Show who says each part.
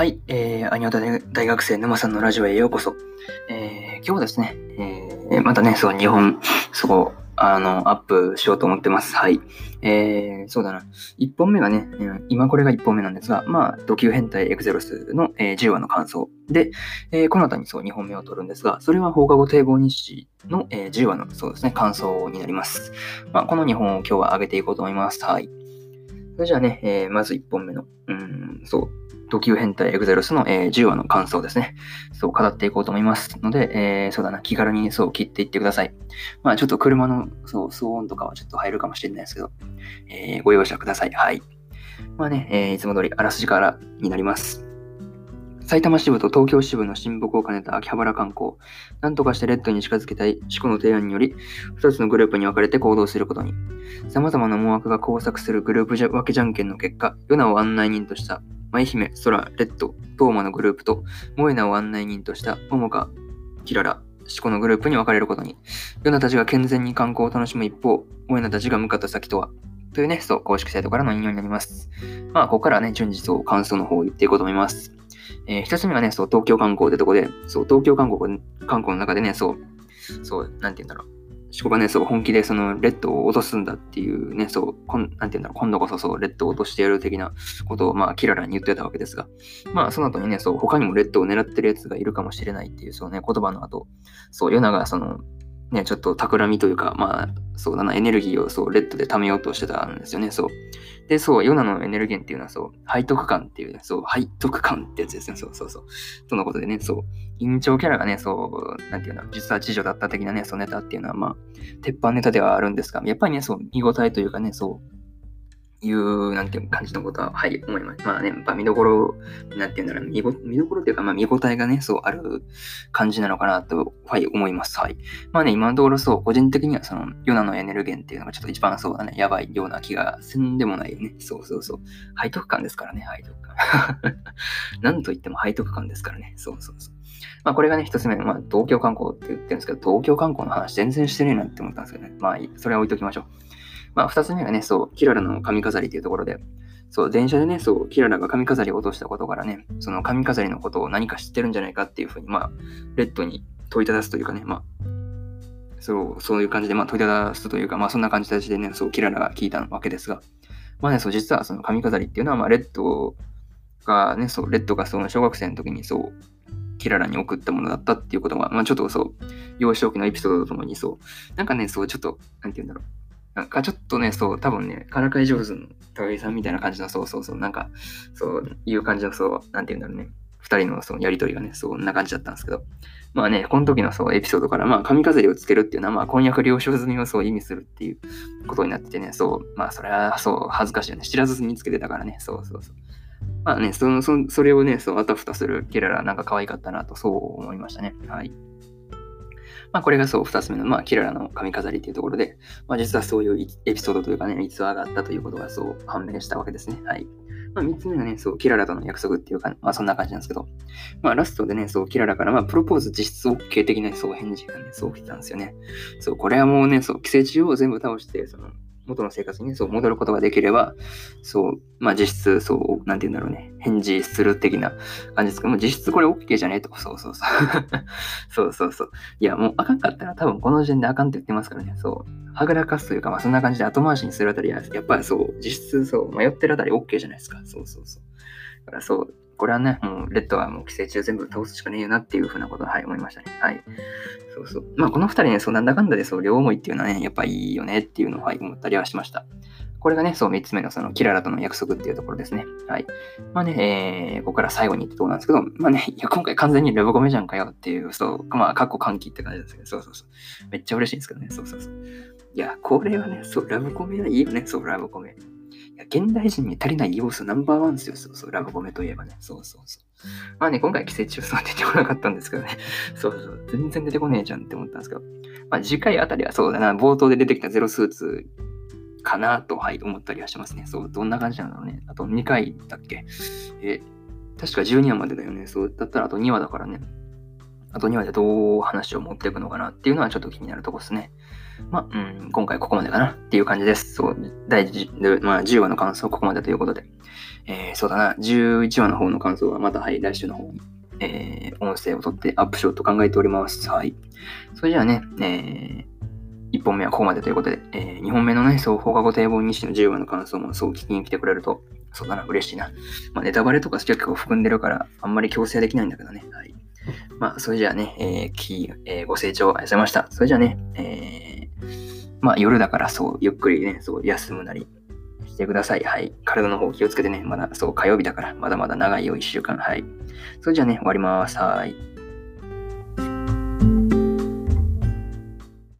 Speaker 1: はい、えー、アニオタ大学生沼さんのラジオへようこそ。えー、今日はですね、えー、またね、そう、日本、そこ、あの、アップしようと思ってます。はい。えー、そうだな。1本目がね、今これが1本目なんですが、まあ、ドキュ変態エクゼロスの、えー、10話の感想。で、えー、この後にそう2本目を取るんですが、それは放課後堤防日誌の、えー、10話のそうですね、感想になります。まあ、この2本を今日は上げていこうと思います。はい。それじゃあね、えー、まず1本目の、うん、そう、ド級変態エグゼロスの、えー、10話の感想ですね。そう、語っていこうと思いますので、えー、そうだな、気軽にそう切っていってください。まあ、ちょっと車のそう騒音とかはちょっと入るかもしれないですけど、えー、ご容赦ください。はい。まあね、え、いつも通りあらすじからになります。埼玉支部と東京支部の親睦を兼ねた秋葉原観光。なんとかしてレッドに近づけたい思考の提案により、2つのグループに分かれて行動することに。様々な思惑が交錯するグループ分けじゃんけんの結果、ヨナを案内人とした舞姫、空、レッド、トーマのグループと、モエナを案内人としたモモカ、キララ、シコのグループに分かれることに。ヨナたちが健全に観光を楽しむ一方、モエナたちが向かった先とは、というね、そう、公式サイトからの引用になります。まあ、ここからね、順次そう、感想の方を言っていこうと思います。えー、一つ目はね、そう、東京観光ってとこで、そう、東京観光、観光の中でね、そう、そう、なんて言うんだろう。シコがね、そう、本気でその、レッドを落とすんだっていうね、そう、こんなんて言うんだろう、今度こそそう、レッドを落としてやる的なことを、まあ、キララに言ってたわけですが、まあ、その後にね、そう、他にもレッドを狙ってるやつがいるかもしれないっていう、そうね、言葉の後、そう、ヨナがその、ね、ちょっと企みというか、まあ、そうだな、エネルギーをそう、レッドで貯めようとしてたんですよね、そう。で、そう、ヨナのエネルギーっていうのは、そう、背徳感っていうね、そう、背徳感ってやつですね、そうそうそう。とのことでね、そう、院長キャラがね、そう、なんていうの、実は知女だった的なね、そうネタっていうのは、まあ、鉄板ネタではあるんですが、やっぱりね、そう、見応えというかね、そう、いう、なんていう感じのことは、はい、思います。まあね、やっぱ見どころ、なんていうんだろう、見見どころっていうか、まあ見応えがね、そうある感じなのかなと、はい、思います。はい。まあね、今のところそう、個人的にはその、ヨナのエネルゲンっていうのがちょっと一番そうだね、やばいような気がせんでもないよね。そうそうそう。背徳感ですからね、背徳感。なんといっても背徳感ですからね。そうそうそう。まあこれがね、一つ目の、まあ東京観光って言ってるんですけど、東京観光の話全然してねえなって思ったんですけどね。まあそれは置いときましょう。まあ、二つ目がね、そう、キララの髪飾りっていうところで、そう、電車でね、そう、キララが髪飾りを落としたことからね、その髪飾りのことを何か知ってるんじゃないかっていうふうに、まあ、レッドに問いただすというかね、まあ、そう、そういう感じで、まあ、問いただすというか、まあ、そんな感じでね、そう、キララが聞いたわけですが、まあね、そう、実はその髪飾りっていうのは、まあ、レッドがね、そう、レッドがその小学生の時にそう、キララに送ったものだったっていうことが、まあ、ちょっとそう、幼少期のエピソードとともにそう、なんかね、そう、ちょっと、なんて言うんだろう。なんかちょっとね、そう、多分ね、からかい上手の高木さんみたいな感じの、そうそうそう、なんか、そういう感じの、そう、なんて言うんだろうね。二人のそのやりとりがね、そんな感じだったんですけど。まあね、この時のそうエピソードから、まあ、髪飾りをつけるっていうのは、まあ、婚約了承済みをそう意味するっていうことになっててね、そう、まあ、それはそう、恥ずかしいよね。知らずにつけてたからね、そうそうそう。まあね、そのそそれをね、そう、あたふたするキララ、なんか可愛かったなと、そう思いましたね。はい。まあ、これがそう、二つ目の、まあ、キララの髪飾りっていうところで、まあ、実はそういうエピソードというかね、逸話があったということがそう判明したわけですね。はい。まあ、三つ目のね、そう、キララとの約束っていうか、まあ、そんな感じなんですけど、まあ、ラストでね、そう、キララから、まあ、プロポーズ実質 OK 的な、そう、返事がね、そう来たんですよね。そう、これはもうね、そう、寄生虫を全部倒して、その、元の生活にね、そう戻ることができれば、そう、まあ実質、そう、なんて言うんだろうね、返事する的な感じですけども、実質これ OK じゃねえと。そうそうそう。そうそうそう。いや、もうあかんかったら多分この時点であかんって言ってますからね、そう、はぐらかすというか、まあそんな感じで後回しにするあたりは、やっぱりそう、実質そう、迷ってるあたり OK じゃないですか。そうそうそう。だからそう、これはね、もう、レッドはもう寄生虫全部倒すしかねえよなっていうふうなことは、はい、思いましたね。はい。そうそう。まあ、この二人ね、そう、なんだかんだで、そう、両思いっていうのはね、やっぱいいよねっていうのを、は、思ったりはしました。これがね、そう、三つ目のその、キララとの約束っていうところですね。はい。まあね、えー、ここから最後にってところなんですけど、まあね、いや、今回完全にラブコメじゃんかよっていう、そう、まあ、過去歓喜って感じですけど、そうそうそう。めっちゃ嬉しいんですけどね、そうそうそう。いや、これはね、そう、ラブコメはいいよね、そう、ラブコメ。現代人に足りない要素ナンバーワンですよ。そうそう、ラブコメといえばね。そうそうそう。まあね、今回寄生虫さん出てこなかったんですけどね。そうそう、全然出てこねえじゃんって思ったんですけど。まあ次回あたりはそうだな、冒頭で出てきたゼロスーツかなと、はい、思ったりはしますね。そう、どんな感じなんだろうね。あと2回だっけ？え、確か12話までだよね。そう、だったらあと2話だからね。あと2話でどう話を持っていくのかなっていうのはちょっと気になるとこですね。まあ、うん、今回ここまでかなっていう感じです。そう、第 10,、まあ、10話の感想ここまでということで。えー、そうだな、11話の方の感想はまた、はい、来週の方に、えー、音声を取ってアップしようと考えております。はい。それじゃあね、えー、1本目はここまでということで、えー、2本目のね、そう、放課後堤防日誌の10話の感想もそう聞きに来てくれると、そうだな、嬉しいな。まあ、ネタバレとか結構含んでるから、あんまり強制できないんだけどね。はい。まあ、それじゃあね、えー、きえー、ご清聴ありがとうございました。それじゃあね、えー、まあ、夜だからそう、ゆっくりね、そう、休むなりしてください。はい。体の方気をつけてね、まだ、そう、火曜日だから、まだまだ長いよ、1週間。はい。それじゃあね、終わります。はい。